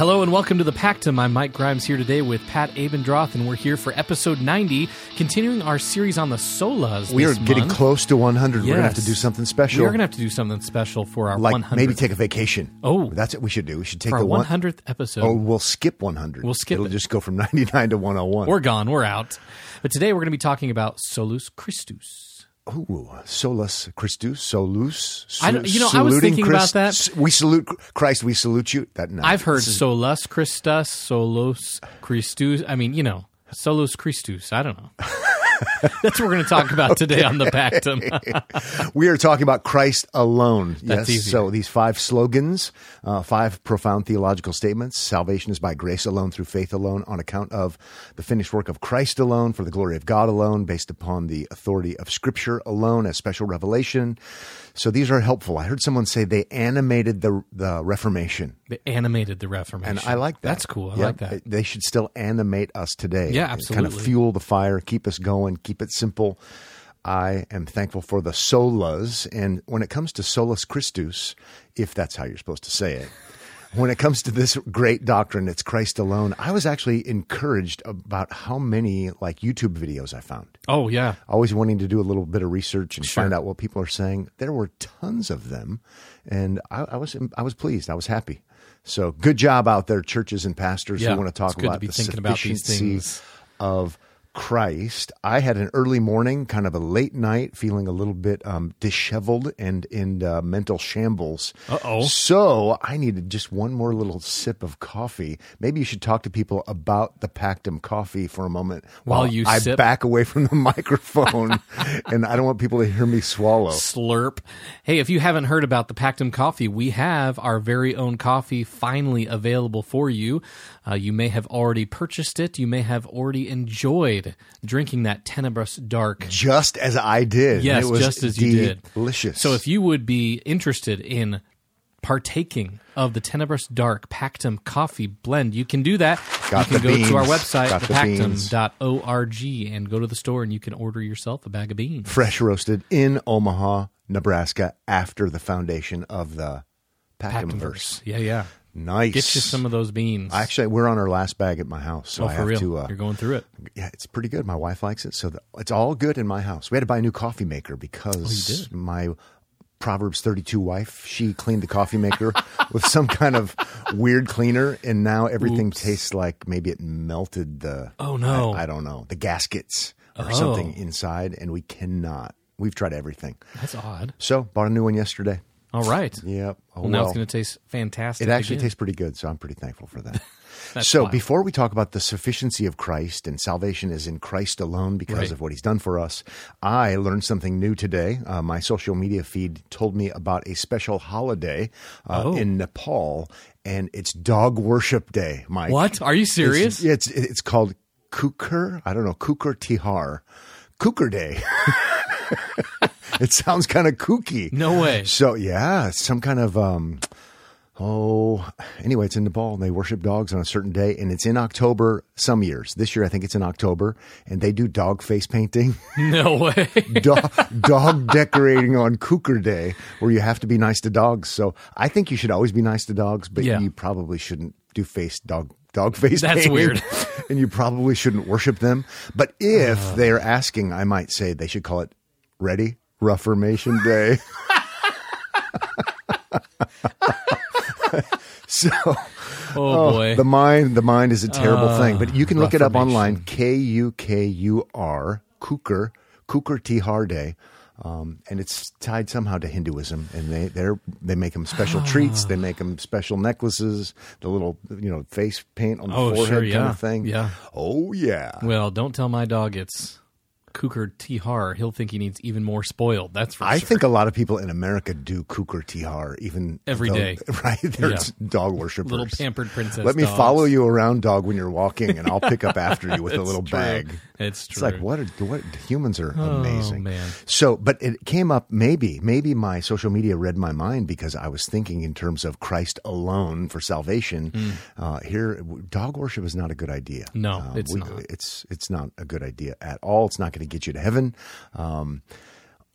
Hello and welcome to the Pactum. I'm Mike Grimes here today with Pat Abendroth, and we're here for episode 90, continuing our series on the solas. We are getting month. close to 100. We're going to have to do something special. We are going to have to do something special for our like 100th. maybe take a vacation. Oh. that's what we should do. We should take for our the one. 100th episode. Oh, we'll skip 100. We'll skip It'll it. just go from 99 to 101. We're gone. We're out. But today we're going to be talking about Solus Christus. Ooh, solus Christus, solus. I don't- you know, I was thinking about that. We salute Christ. We salute you. That no, I've heard Solus Christus, Solus Christus. I mean, you know, Solus Christus. I don't know. That's what we're going to talk about today on the Pactum. we are talking about Christ alone. That's yes. easier. So these five slogans, uh, five profound theological statements. Salvation is by grace alone, through faith alone, on account of the finished work of Christ alone, for the glory of God alone, based upon the authority of Scripture alone, as special revelation. So these are helpful. I heard someone say they animated the the Reformation. They animated the Reformation. And I like that. That's cool. I Yeah, like that. They should still animate us today. Yeah, absolutely. Kind of fuel the fire, keep us going, keep it simple. I am thankful for the solas. And when it comes to solus Christus, if that's how you're supposed to say it, when it comes to this great doctrine, it's Christ alone. I was actually encouraged about how many like YouTube videos I found. Oh, yeah. Always wanting to do a little bit of research and Sure. find out what people are saying. There were tons of them, and I, I was I was pleased. I was happy. So good job out there, churches and pastors Yeah, who want to talk good to about the about sufficiency things. of Christ. I had an early morning, kind of a late night, feeling a little bit um, disheveled and in uh, mental shambles. Uh-oh. So I needed just one more little sip of coffee. Maybe you should talk to people about the Pactum coffee for a moment While you I sip? back away from the microphone, and I don't want people to hear me swallow. Slurp. Hey, if you haven't heard about the Pactum coffee, we have our very own coffee finally available for you. Uh, you may have already purchased it. You may have already enjoyed drinking that Tenebrous Dark. Just as I did. Yes, it was just as you did. Delicious. So if you would be interested in partaking of the Tenebrous Dark Pactum coffee blend, you can do that. Got you can go to our website, beans. thepactum.org, and go to the store and you can order yourself a bag of beans. fresh roasted in Omaha, Nebraska, after the foundation of the Pactumverse. Pactumverse. Yeah, yeah. Nice. Get you some of those beans. Actually, we're on our last bag at my house, so oh, I have real. to. Uh, You're going through it. yeah, it's pretty good. My wife likes it, so the, it's all good in my house. We had to buy a new coffee maker because Oh, my Proverbs 32 wife she cleaned the coffee maker with some kind of weird cleaner, and now everything Oops. tastes like maybe it melted the. Oh, no. I, I don't know the gaskets or Oh. something inside, and we cannot. We've tried everything. That's odd. So bought a new one yesterday. All right. Yep. Oh, well, now it's going to taste fantastic. It actually again. tastes pretty good, so I'm pretty thankful for that. So fine. before we talk about the sufficiency of Christ and salvation is in Christ alone because Right. of what he's done for us, I learned something new today. Uh, my social media feed told me about a special holiday uh, Oh. in Nepal, and it's Dog Worship Day. Mike, What? Are you serious? It's, it's it's called Kukur. I don't know Kukur Tihar, Kukur Day. it sounds kind of kooky. No way. So yeah, some kind of um oh anyway, it's in Nepal and they worship dogs on a certain day and it's in October some years. This year I think it's in October and they do dog face painting. No way. dog, dog decorating on Kukur Day where you have to be nice to dogs. So I think you should always be nice to dogs, but Yeah. you probably shouldn't do face dog dog face That's painting. weird. and you probably shouldn't worship them. But if they are asking, I might say they should call it Ready Reformation Day. so Oh, boy. the mind the mind is a terrible thing but you can look it up online k-u-k-u-r kukur kukur tihar day um, and it's tied somehow to Hinduism, and they they they make them special treats. They make them special necklaces, the little you know face paint on the Oh, sure, forehead kind of thing. Yeah. Oh yeah. well, don't tell my dog it's Kukur Tihar. He'll think he needs even more spoiled. That's for I sure. think a lot of people in America do kukur tihar even Every though- day. right? They're Yeah. dog worshippers. little pampered princess. Let me dogs. follow you around, dog, when you're walking, and I'll pick up after you with a little true. bag. It's true. It's like what? Are, what humans are amazing. man. So, but it came up. Maybe, maybe my social media read my mind because I was thinking in terms of Christ alone for salvation. Uh, here, dog worship is not a good idea. No, Um, it's not. It's it's not a good idea at all. It's not going to get you to heaven. Um,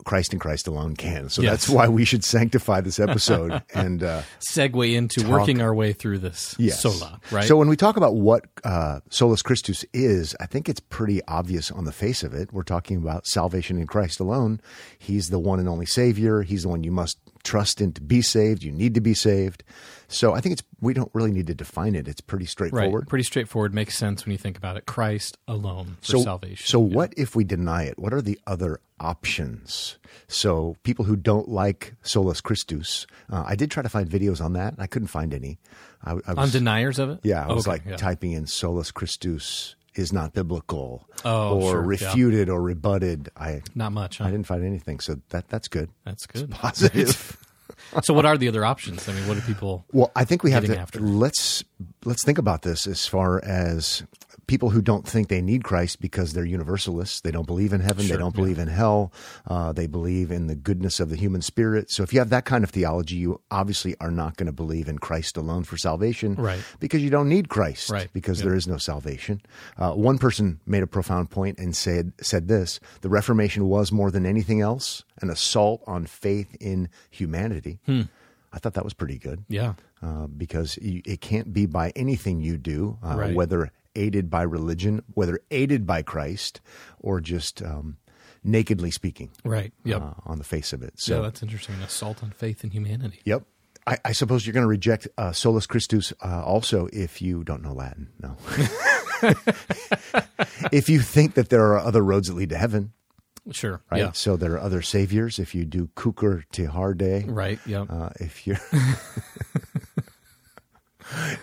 Christ and Christ alone can. So Yes. that's why we should sanctify this episode and uh, Segue into working our way through this Yes. sola, right? So when we talk about what uh, solus Christus is, I think it's pretty obvious on the face of it. We're talking about salvation in Christ alone. He's the one and only Savior. He's the one you must trust in to be saved. You need to be saved. So I think it's we don't really need to define it. It's pretty right, straightforward. pretty straightforward. Makes sense when you think about it. Christ alone for so, salvation. So what if we deny it? What are the other options? So people who don't like solus Christus, uh, I did try to find videos on that. I couldn't find any. I, I on deniers of it? Yeah, I was Okay, like yeah. typing in solus Christus is not biblical Oh, or sure, yeah. refuted or rebutted. I Not much. Huh? I didn't find anything, so that that's good. That's good. Positive. so, what are the other options? I mean, what do people? well, I think we have to after. let's let's think about this as far as people who don't think they need Christ because they're universalists. They don't believe in heaven. Sure, they don't yeah. believe in hell. Uh, they believe in the goodness of the human spirit. So if you have that kind of theology, you obviously are not going to believe in Christ alone for salvation, Right. Because you don't need Christ, Right. Because Yep. there is no salvation. Uh, one person made a profound point and said said this: the Reformation was more than anything else an assault on faith in humanity. Hmm. I thought that was pretty good Yeah. uh, because you, it can't be by anything you do, uh, Right. whether aided by religion, whether aided by Christ, or just um, nakedly speaking Right. Yep. uh, on the face of it. yeah, that's interesting. Assault on faith and humanity. yep. I, I suppose you're going to reject uh, solus Christus uh, also if you don't know Latin. No. if you think that there are other roads that lead to heaven, Sure. right? Yeah. So there are other saviors. If you do kukur tiharde, Right. Yep. Uh, if you're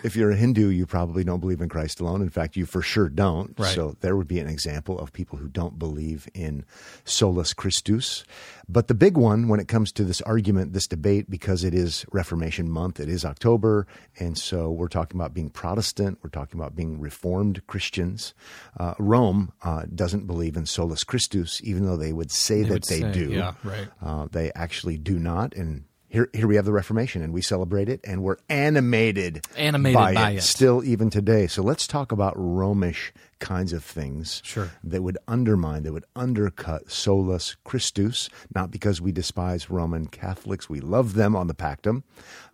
if you're a Hindu, you probably don't believe in Christ alone. In fact, you for sure don't. Right. So there would be an example of people who don't believe in solus Christus. But the big one when it comes to this argument, this debate, because it is Reformation month, it is October, and so we're talking about being Protestant, we're talking about being Reformed Christians. Uh, Rome uh, doesn't believe in solus Christus, even though they would say that would they say, do. yeah, right. Uh, they actually do not, and here, here we have the Reformation, and we celebrate it, and we're animated, Animated by it. still even today. So let's talk about Romish kinds of things Sure. that would undermine, that would undercut solus Christus. Not because we despise Roman Catholics, we love them on the Pactum,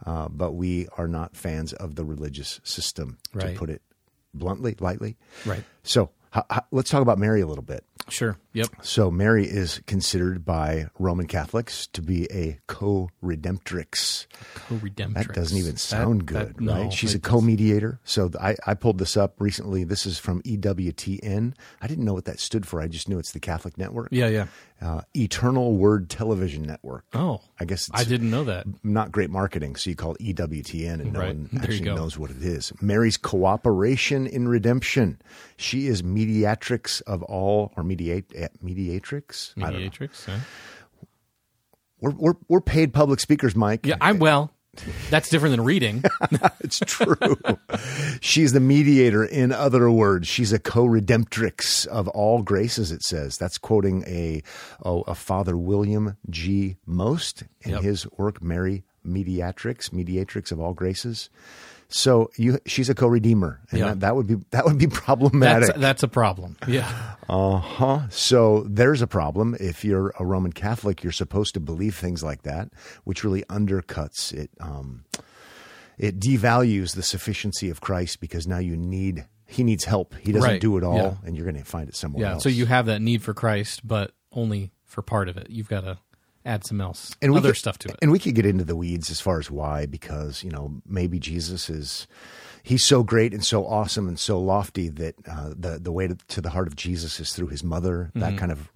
uh, but we are not fans of the religious system, Right. to put it bluntly, lightly. Right. So let's talk about Mary a little bit. Sure. Yep. So Mary is considered by Roman Catholics to be a co-redemptrix. Co-redemptrix. That doesn't even sound that- good, no, right? She's a co-mediator. So I, I pulled this up recently. This is from EWTN. I didn't know what that stood for. I just knew it's the Catholic Network. Yeah. Yeah. Uh, Eternal Word Television Network. Oh. I guess it's I didn't know that. not great marketing, so you call it EWTN, and no Right. one There actually knows what it is. Mary's cooperation in redemption. She is mediatrix of all, or mediate mediatrix. I don't know. Mediatrix. huh? We're, we're we're paid public speakers, Mike. Yeah. I'm well. That's different than reading. it's true. she's the mediator. In other words, she's a co-redemptrix of all graces. It says that's quoting a oh, a Father William G. Most in Yep. his work, Mary Mediatrix, Mediatrix of all graces. So you, she's a co-redeemer, and Yeah. that, that would be that would be problematic. That's that's a problem. Yeah. Uh huh. So there's a problem. If you're a Roman Catholic, you're supposed to believe things like that, which really undercuts it. Um, it devalues the sufficiency of Christ because now you need he needs help. He doesn't Right. do it all, Yeah. and you're going to find it somewhere Yeah. else. So you have that need for Christ, but only for part of it. You've got to add some else, and other could- stuff to it. And we could get into the weeds as far as why, because you know maybe Jesus is he's so great and so awesome and so lofty that uh, the the way to, to the heart of Jesus is through his mother. Mm-hmm. That kind of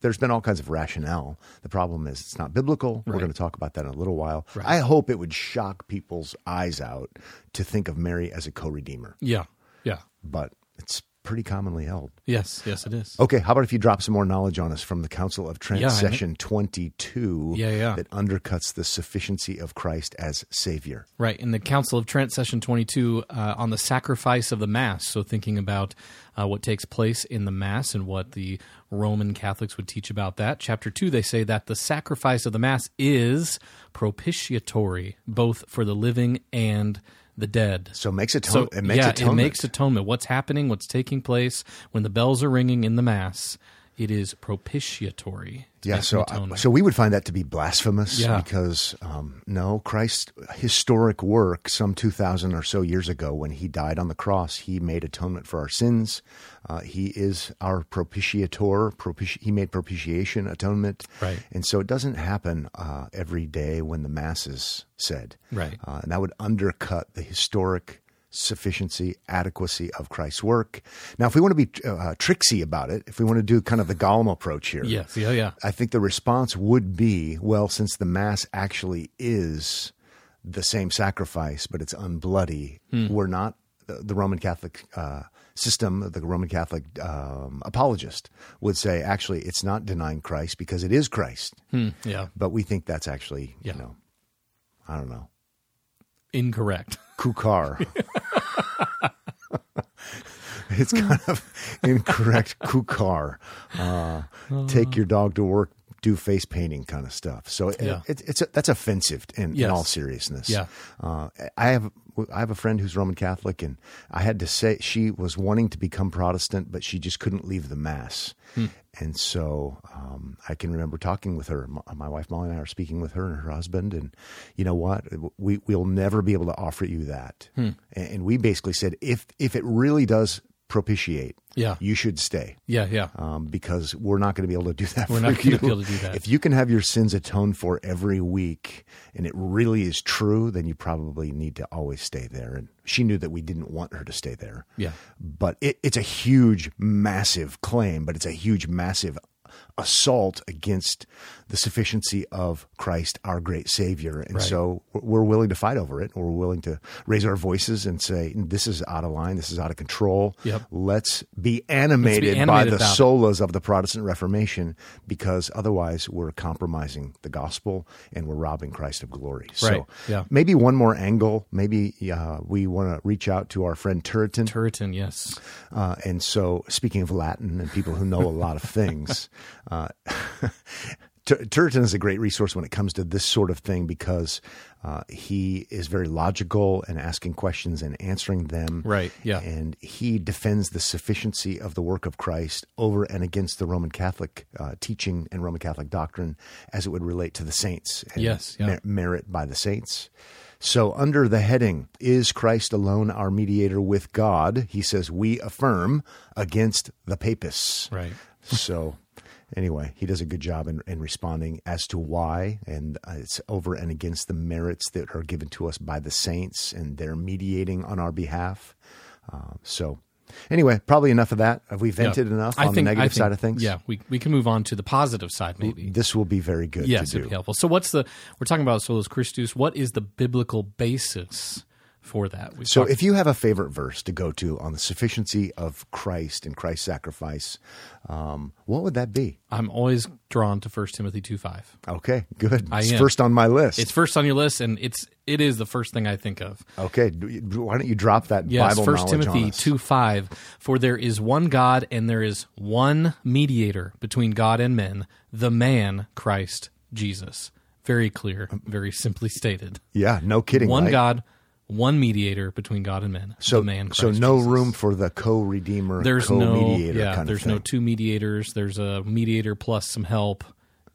there's been all kinds of rationale. The problem is it's not biblical. We're going to talk about that in a little while. Right. I hope it would shock people's eyes out to think of Mary as a co-redeemer, Yeah. Yeah. but it's pretty commonly held. Yes. Yes, it is. Okay, how about if you drop some more knowledge on us from the Council of Trent, Yeah, session 22, Yeah, yeah. that undercuts the sufficiency of Christ as Savior? Right. In the Council of Trent, session 22, uh, on the sacrifice of the Mass. So, thinking about uh, what takes place in the Mass and what the Roman Catholics would teach about that. Chapter 2, they say that the sacrifice of the Mass is propitiatory, both for the living and the dead. So it makes So, it makes yeah, atonement. it makes atonement. What's happening, what's taking place when the bells are ringing in the Mass, It is propitiatory. It's Yeah, so uh, atonement. so we would find that to be blasphemous Yeah. because um, no, Christ's historic work some two thousand or so years ago, when he died on the cross, he made atonement for our sins. Uh, he is our propitiator. Propici- he made propitiation, atonement, Right. And so it doesn't happen uh, every day when the mass is said, Right. Uh, and that would undercut the historic sufficiency, adequacy of Christ's work. Now, if we want to be uh, tricksy about it, if we want to do kind of the Gollum approach here, yes, yeah, yeah. I think the response would be, well, since the Mass actually is the same sacrifice, but it's unbloody, we're not the, the Roman Catholic uh, system, the Roman Catholic um, apologist would say, actually, it's not denying Christ because it is Christ. Hmm, yeah. But we think that's actually, Yeah. you know, I don't know, Incorrect. kukur. it's kind of incorrect kukur. Uh, take your dog to work, do face painting kind of stuff. So it, Yeah. it, it's that's offensive in, in all seriousness. Yeah. Uh, I have I have a friend who's Roman Catholic, and I had to say she was wanting to become Protestant, but she just couldn't leave the mass. Hmm. And so um, I can remember talking with her. My, wife Molly and I are speaking with her and her husband, and you know what? We we'll never be able to offer you that. Hmm. And, and we basically said if if it really does propitiate, Yeah. you should stay Yeah, yeah. um, because we're not going to be able to do that. We're not gonna be able to do that. If you can have your sins atoned for every week, and it really is true, then you probably need to always stay there. And she knew that we didn't want her to stay there. Yeah. But it, it's a huge, massive claim, but it's a huge, massive assault against the sufficiency of Christ, our great Savior. And Right. so we're willing to fight over it. We're willing to raise our voices and say, this is out of line. This is out of control. Yep. Let's be animated, by animated the about it. solas of the Protestant Reformation because otherwise we're compromising the gospel and we're robbing Christ of glory. Right. So Yeah. maybe one more angle. Maybe uh, we want to reach out to our friend Turretin. Turretin, yes. Uh, and so, speaking of Latin and people who know a lot of things, uh, Tur- Turretin is a great resource when it comes to this sort of thing because uh, he is very logical and asking questions and answering them. Right, yeah. And he defends the sufficiency of the work of Christ over and against the Roman Catholic uh, teaching and Roman Catholic doctrine as it would relate to the saints and Yes, yeah. mer- merit by the saints. So, under the heading, Is Christ alone our mediator with God? He says, We affirm against the papists. Right. So, anyway, he does a good job in, in responding as to why, and uh, it's over and against the merits that are given to us by the saints, and they're mediating on our behalf. Uh, so, anyway, probably enough of that. Have we vented Yeah. enough I on think- the negative think- side of things? Yeah, we, we can move on to the positive side, maybe. This will be very good Yes, to it'd do. be helpful. So, what's the we're talking about solus Christus? What is the biblical basis for that? We've So, talked- if you have a favorite verse to go to on the sufficiency of Christ and Christ's sacrifice, um, what would that be? I'm always drawn to 1 Timothy two five. Okay, good. I it's am. first on my list. It's first on your list, and it's it is the first thing I think of. okay, why don't you drop that Yes, Bible First knowledge Timothy on us? two five. For there is one God, and there is one mediator between God and men, the man Christ Jesus. Very clear, very simply stated. Yeah, no kidding. One right? God, one mediator between God and men. So, the man. Christ so no Jesus. room for the co-redeemer, There's no co-mediator yeah. kind There's of thing. no two mediators. There's a mediator plus some help.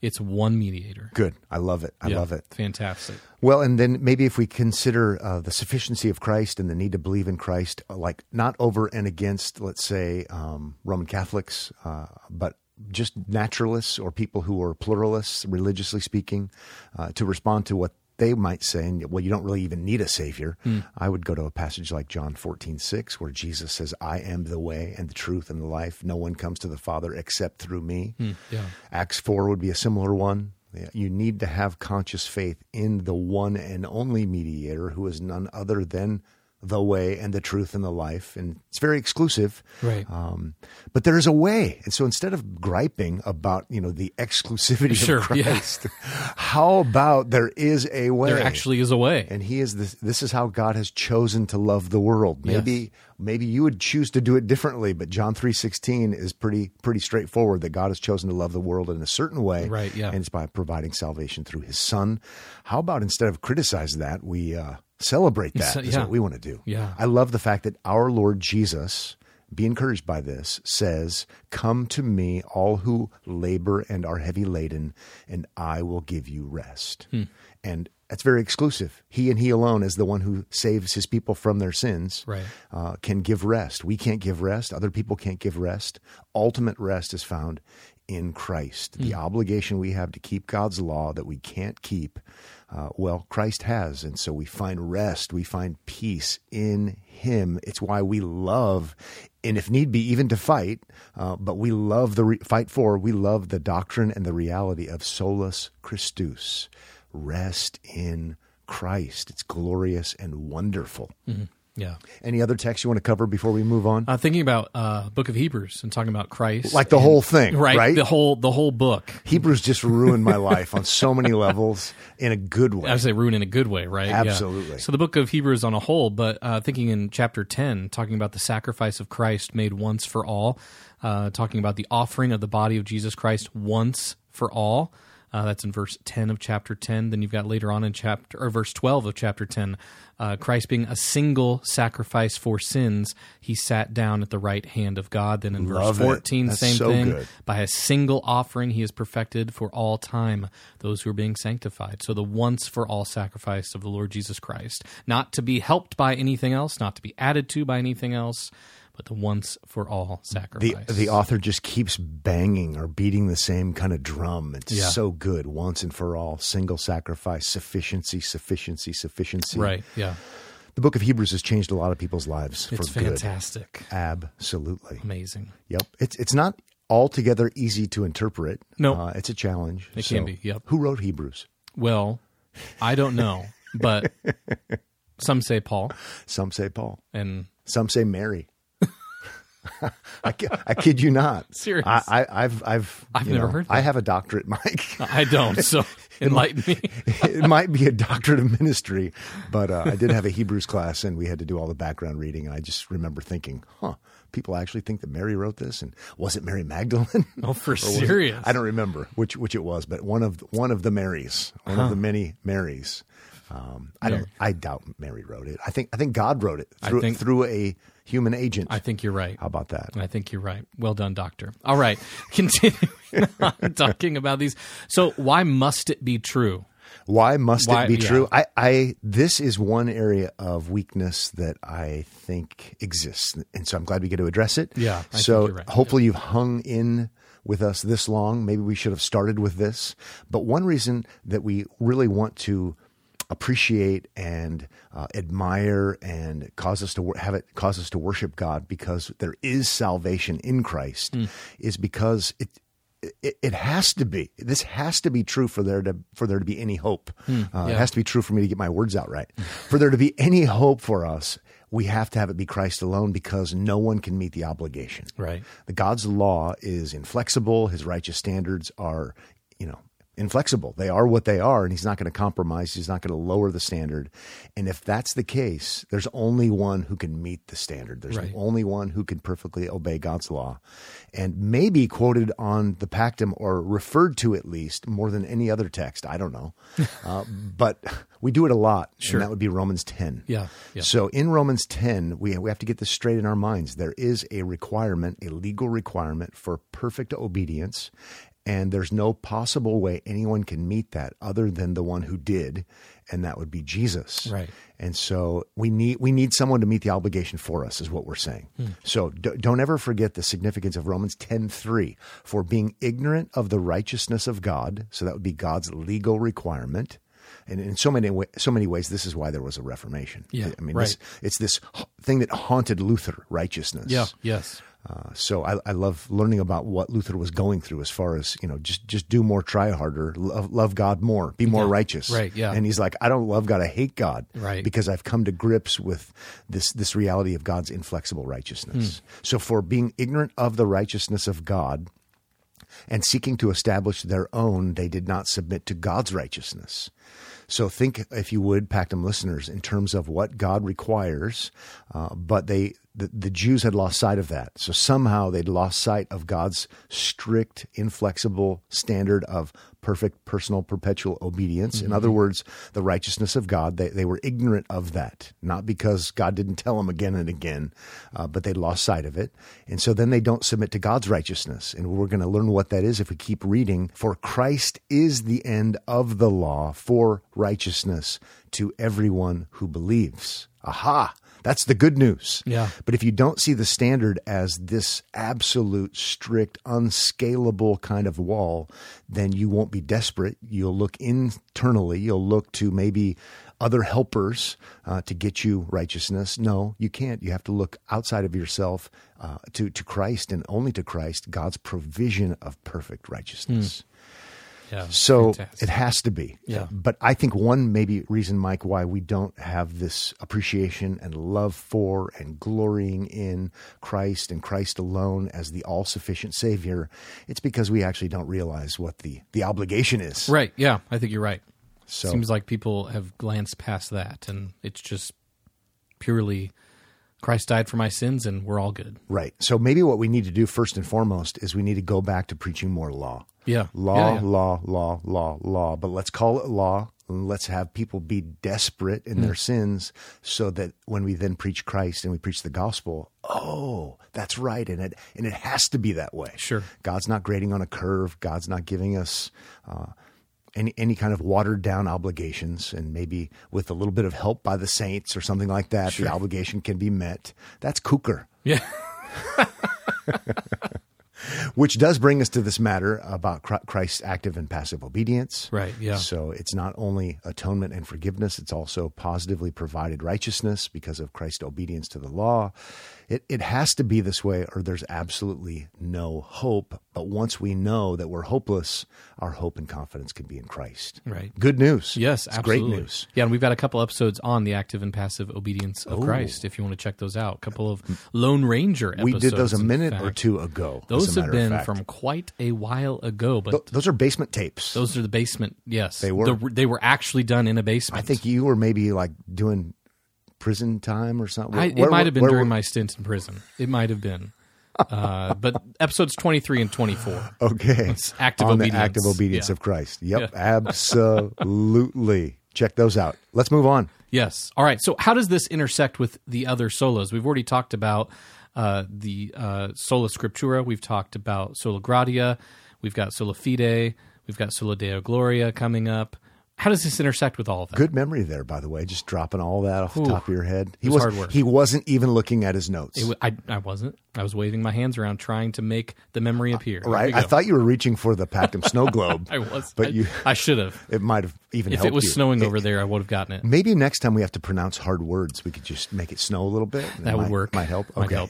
It's one mediator. Good. I love it. I Yeah, love it. Fantastic. Well, and then maybe if we consider uh, the sufficiency of Christ and the need to believe in Christ, uh, like not over and against, let's say, um, Roman Catholics, uh, but just naturalists or people who are pluralists, religiously speaking, uh, to respond to what they might say, well, you don't really even need a savior. Hmm. I would go to a passage like John fourteen six, where Jesus says, I am the way and the truth and the life. No one comes to the Father except through me. Hmm. yeah. Acts 4 would be a similar one. You need to have conscious faith in the one and only mediator who is none other than the way and the truth and the life. And it's very exclusive. Right. Um, but there is a way. And so instead of griping about, you know, the exclusivity Sure, of yeah. Christ, how about there is a way? There actually is a way. and he is this this is how God has chosen to love the world. Maybe Yes. maybe you would choose to do it differently, but John 3:16 is pretty pretty straightforward that God has chosen to love the world in a certain way. Right, yeah. And it's by providing salvation through his son. How about instead of criticize that, we uh celebrate that. Is yeah. what we want to do. Yeah. I love the fact that our Lord Jesus be encouraged by this, says, Come to me, all who labor and are heavy laden, and I will give you rest. Hmm. And that's very exclusive. He and He alone, as the one who saves His people from their sins, Right. uh, can give rest. We can't give rest. Other people can't give rest. Ultimate rest is found in Christ. The obligation we have to keep God's law that we can't keep, uh, well, Christ has. And so we find rest, we find peace in Him. It's why we love, and if need be, even to fight, uh, but we love the re- fight for, we love the doctrine and the reality of solus Christus, rest in Christ. It's glorious and wonderful. Yeah. Any other text you want to cover before we move on? Uh, thinking about uh, Book of Hebrews and talking about Christ, like the and- whole thing, right? right? The whole the whole book. Hebrews just ruined my life on so many levels in a good way. I would say ruin in a good way, right? Yeah. Absolutely. So the book of Hebrews on a whole, but uh, thinking in chapter 10, talking about the sacrifice of Christ made once for all, uh, talking about the offering of the body of Jesus Christ once for all. Uh, that's in verse 10 of chapter 10. Then you've got later on in chapter, or verse 12 of chapter 10, uh, Christ being a single sacrifice for sins, he sat down at the right hand of God. Then in Love verse 14, same so thing. good. By a single offering, he is perfected for all time those who are being sanctified. So the once for all sacrifice of the Lord Jesus Christ, not to be helped by anything else, not to be added to by anything else, but the once for all sacrifice. the author just keeps banging or beating the same kind of drum. It's Yeah. so good, once and for all, single sacrifice, sufficiency, sufficiency, sufficiency. right? Yeah, The book of Hebrews has changed a lot of people's lives it's for good. fantastic, Absolutely. amazing. Yep. It's it's not altogether easy to interpret. No. uh, it's a challenge. It can be, yep. Who wrote Hebrews? Well, I don't know, but some say Paul, Some say Paul. and Some say Mary. I, I kid you not. Serious. I, I, I've I've I've never know, heard I have a doctorate, Mike. I don't. So enlighten me. it might be a doctorate of ministry, but uh, I did have a Hebrews class, and we had to do all the background reading. And I just remember thinking, "Huh, people actually think that Mary wrote this, and was it Mary Magdalene? Oh, for Or was it- serious? I don't remember which which it was, but one of one of the Marys, one of the many Marys. Um, I don't. I doubt Mary wrote it. I think I think God wrote it through, think- through a human agent. I think you're right. How about that? I think you're right. Well done, doctor. All right, continuing on talking about these. So, why must it be true? Why must Why- it be yeah. true? I, I this is one area of weakness that I think exists, and so I'm glad we get to address it. Yeah, I so right. hopefully you've hung in with us this long. Maybe we should have started with this. But one reason that we really want to appreciate and uh, admire and cause us to wor- have it cause us to worship God because there is salvation in Christ Hmm. is because it it, it has to be. This has to be true for there to for there to be any hope. Uh, It Hmm. has to be true for me to get my words out right. for there to be any hope for us, we have to have it be Christ alone because no one can meet the obligation. Right. The God's law is inflexible. His righteous standards are, you know, inflexible. They are what they are, and he's not going to compromise. He's not going to lower the standard. And if that's the case, there's only one who can meet the standard. There's Right. only one who can perfectly obey God's law, and maybe quoted on the Pactum or referred to at least more than any other text. I don't know, uh, but we do it a lot. Sure. and that would be Romans ten. Yeah, yeah. So in Romans 10, we, we have to get this straight in our minds. There is a requirement, a legal requirement for perfect obedience. And there's no possible way anyone can meet that other than the one who did, and that would be Jesus. Right. And so we need we need someone to meet the obligation for us, is what we're saying. Hmm. So d- don't ever forget the significance of Romans ten three for being ignorant of the righteousness of God. So that would be God's legal requirement. And in so many wa- so many ways, this is why there was a Reformation. Yeah, I mean, right. this, it's this thing that haunted Luther, righteousness. Yeah. Yes. Uh, so I, I love learning about what Luther was going through, as far as you know, just just do more, try harder, love, love God more, be more Yeah, righteous. right, yeah. And he's like, I don't love God, I hate God. Right. Because I've come to grips with this this reality of God's inflexible righteousness. Hmm. So for being ignorant of the righteousness of God and seeking to establish their own, they did not submit to God's righteousness. So think, if you would, Pactum listeners, in terms of what God requires, uh, but they the, the Jews had lost sight of that. So somehow they'd lost sight of God's strict, inflexible standard of perfect personal perpetual obedience. In other words, the righteousness of God. They, they were ignorant of that, not because God didn't tell them again and again, uh, but they'd lost sight of it. And so then they don't submit to God's righteousness. And we're going to learn what that is if we keep reading. For Christ is the end of the law for righteousness to everyone who believes. Aha! That's the good news. Yeah. But if you don't see the standard as this absolute, strict, unscalable kind of wall, then you won't be desperate. You'll look internally. You'll look to maybe other helpers uh, to get you righteousness. No, you can't. You have to look outside of yourself uh, to to Christ and only to Christ, God's provision of perfect righteousness. Yeah. So fantastic. it has to be. Yeah. But I think one maybe reason, Mike, why we don't have this appreciation and love for and glorying in Christ and Christ alone as the all sufficient Savior, it's because we actually don't realize what the, the obligation is. Right. Yeah, I think you're right. So Seems like people have glanced past that, and it's just purely Christ died for my sins, and we're all good. right. So maybe what we need to do first and foremost is we need to go back to preaching more law. Yeah. Law, Yeah, yeah. law, law, law, law. But let's call it law. And let's have people be desperate in Hmm. their sins so that when we then preach Christ and we preach the gospel, oh, that's right. And it, and it has to be that way. Sure. God's not grading on a curve. God's not giving us, uh, any, any kind of watered down obligations and maybe with a little bit of help by the saints or something like that, Sure. the obligation can be met. That's kukur. Yeah. Which does bring us to this matter about Christ's active and passive obedience. Right, yeah. So it's not only atonement and forgiveness, it's also positively provided righteousness because of Christ's obedience to the law. It, it has to be this way, or there's absolutely no hope. But once we know that we're hopeless, our hope and confidence can be in Christ. Right. Good news. Yes, It's absolutely. great news. Yeah, and we've got a couple episodes on the active and passive obedience of Christ. If you want to check those out, a couple of Lone Ranger episodes. We did those a in minute or two ago. Those have been from quite a while ago, but Th- those are basement tapes. those are the basement. Yes, They were. The- they were actually done in a basement. I think you were maybe like doing prison time or something. I, Where- it might have been where- during my stint in prison. It might have been. Uh, but episodes 23 and 24. Okay. active On the obedience. active obedience Yeah. of Christ. Yep. Yeah. Absolutely. Check those out. Let's move on. Yes. All right. So, how does this intersect with the other solas? We've already talked about uh, the uh, sola scriptura. We've talked about sola gratia. We've got sola fide. We've got sola deo gloria coming up. How does this intersect with all of that? Good memory there, by the way. Just dropping all that off the top of your head. He was hard work. he wasn't even looking at his notes. It I, I wasn't. I was waving my hands around trying to make the memory uh, appear. Here right? I thought you were reaching for the Pactum snow globe. I was. But I, you I should have. it might have even If helped it was you. snowing It- over there, I would have gotten it. Maybe next time we have to pronounce hard words, we could just make it snow a little bit. That would might- work. Might help. Might help.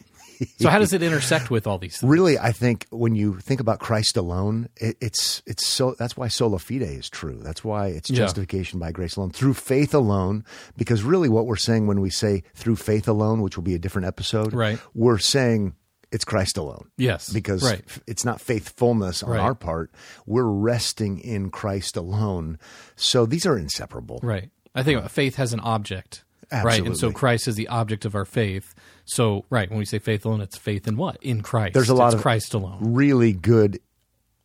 So, how does it intersect with all these things? really i think when you think about christ alone it, it's it's so that's why sola fide is true that's why it's Yeah. justification by grace alone through faith alone because really what we're saying when we say through faith alone which will be a different episode Right. we're saying it's christ alone Yes. because Right. it's not faithfulness on Right. our part we're resting in christ alone so these are inseparable Right. I think faith has an object. Right. And so Christ is the object of our faith. So, right, when we say faith alone, it's faith in what? In Christ. There's a lot It's of- Christ alone. really good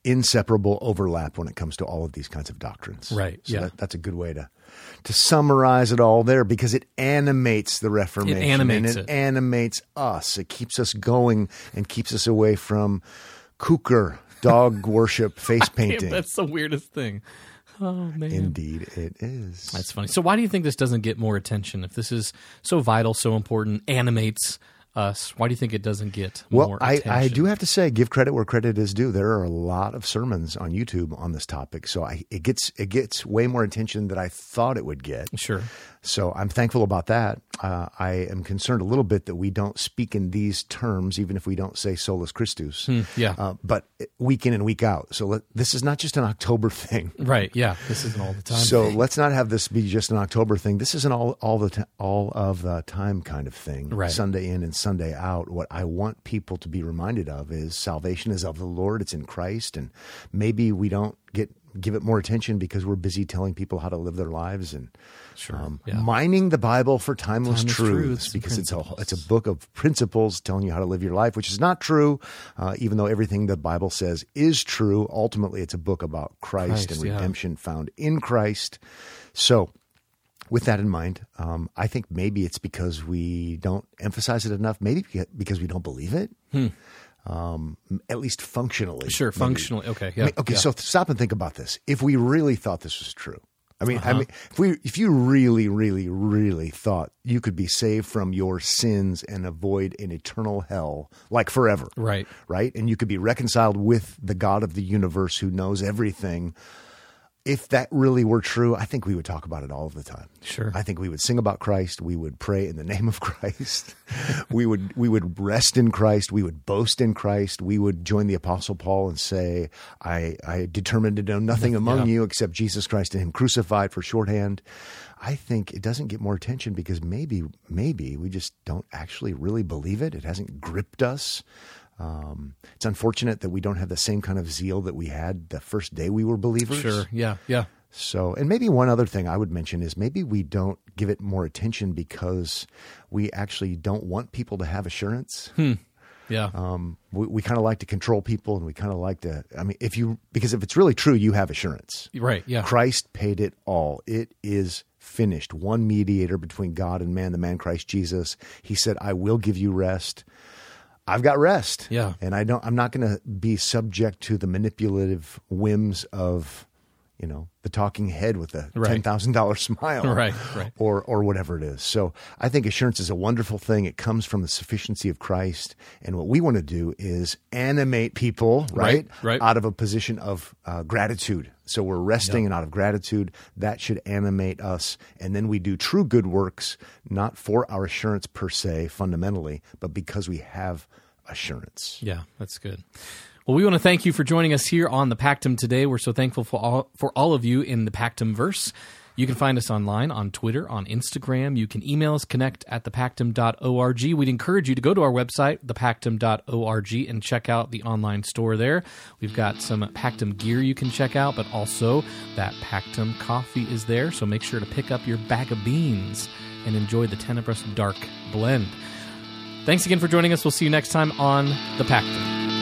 inseparable overlap when it comes to all of these kinds of doctrines. Right, So yeah. that, that's a good way to to summarize it all there because it animates the Reformation. It animates and it. it, animates us. It keeps us going and keeps us away from kukur, dog worship, face painting. That's the weirdest thing. Oh, man. Indeed, it is. That's funny. So, why do you think this doesn't get more attention? If this is so vital, so important, animates us, why do you think it doesn't get Well, more I, attention? I do have to say, give credit where credit is due. There are a lot of sermons on YouTube on this topic, so I, it gets it gets way more attention than I thought it would get. Sure. So I'm thankful about that. Uh, I am concerned a little bit that we don't speak in these terms, even if we don't say solus Christus. yeah. Uh, but week in and week out. So let, this is not just an October thing. Right. Yeah. This isn't all the time. So let's not have this be just an October thing. This is an all all the t- all of the time kind of thing. Right. Sunday in and Sunday out. What I want people to be reminded of is salvation is of the Lord. It's in Christ, and maybe we don't get give it more attention because we're busy telling people how to live their lives and Sure. um, yeah. mining the Bible for timeless, Timeless truths, truths because it's a it's a book of principles telling you how to live your life, which is not true. Uh, even though everything the Bible says is true, ultimately it's a book about Christ, Christ, and yeah. redemption found in Christ. So. With that in mind, um, I think maybe it's because we don't emphasize it enough. Maybe because we don't believe it, um, at least functionally. Hmm. Sure, maybe. functionally. Okay. I Yeah. mean, okay, yeah. so stop and think about this. If we really thought this was true, I mean, Uh-huh. I mean, if we, if you really, really, really thought you could be saved from your sins and avoid an eternal hell, like forever, Right. right, and you could be reconciled with the God of the universe who knows everything. If that really were true, I think we would talk about it all of the time. Sure. I think we would sing about Christ. We would pray in the name of Christ. we would we would rest in Christ. We would boast in Christ. We would join the Apostle Paul and say, "I I determined to know nothing among Yeah. you except Jesus Christ and Him crucified." For shorthand, I think it doesn't get more attention because maybe maybe we just don't actually really believe it. It hasn't gripped us. Um, it's unfortunate that we don't have the same kind of zeal that we had the first day we were believers. Sure. Yeah. Yeah. So, and maybe one other thing I would mention is maybe we don't give it more attention because we actually don't want people to have assurance. Yeah. Um, we we kind of like to control people and we kind of like to, I mean, if you, because if it's really true, you have assurance. right. Yeah. Christ paid it all. It is finished. One mediator between God and man, the man Christ Jesus. He said, I will give you rest. I've got rest. Yeah. And I don't I'm not going to be subject to the manipulative whims of you know, the talking head with a $10,000 smile Right, right. or or whatever it is. So, I think assurance is a wonderful thing. It comes from the sufficiency of Christ, and what we want to do is animate people, right? Right, right. Out of a position of uh, gratitude. So we're resting and out of gratitude. That should animate us. And then we do true good works, not for our assurance per se, fundamentally, but because we have assurance. Yeah, that's good. Well, we want to thank you for joining us here on the Pactum today. We're so thankful for all for all of you in the Pactum verse. You can find us online on Twitter, on Instagram. You can email us, connect at thepactum.org. We'd encourage you to go to our website, thepactum.org, and check out the online store there. We've got some Pactum gear you can check out, but also that Pactum coffee is there. So make sure to pick up your bag of beans and enjoy the Tenebrous Dark blend. Thanks again for joining us. We'll see you next time on The Pactum.